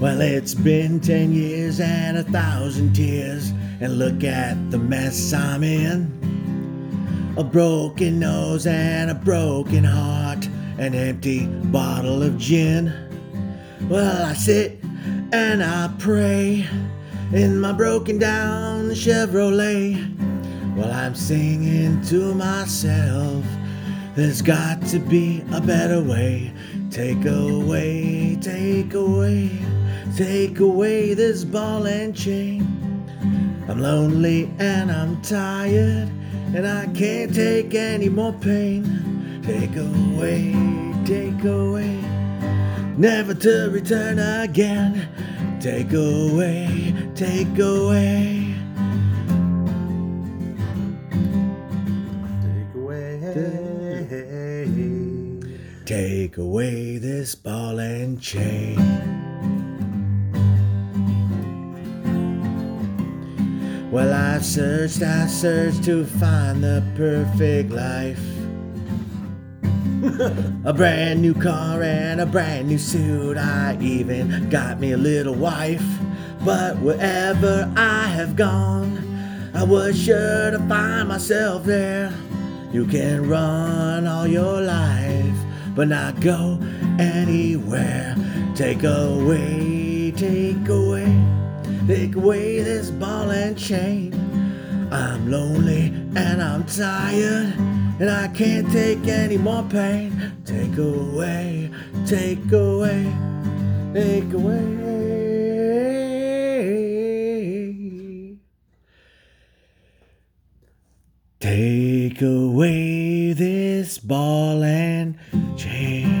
Well, it's been ten years and a thousand tears, and look at the mess I'm in. A broken nose and a broken heart, an empty bottle of gin. Well, I sit and I pray in my broken down Chevrolet. While I'm singing to myself, there's got to be a better way. Take away, take away, take away this ball and chain. I'm lonely and I'm tired, and I can't take any more pain. Take away, take away, never to return again. Take away, take away. Take away. Take away this ball and chain. Well, I've searched, I searched to find the perfect life. a brand new car and a brand new suit. I even got me a little wife. But wherever I have gone, I was sure to find myself there. You can run all your life, but not go anywhere. Take away, take away, take away this ball and chain. I'm lonely and I'm tired, and I can't take any more pain. Take away, take away, take away. Take away this this ball and chain.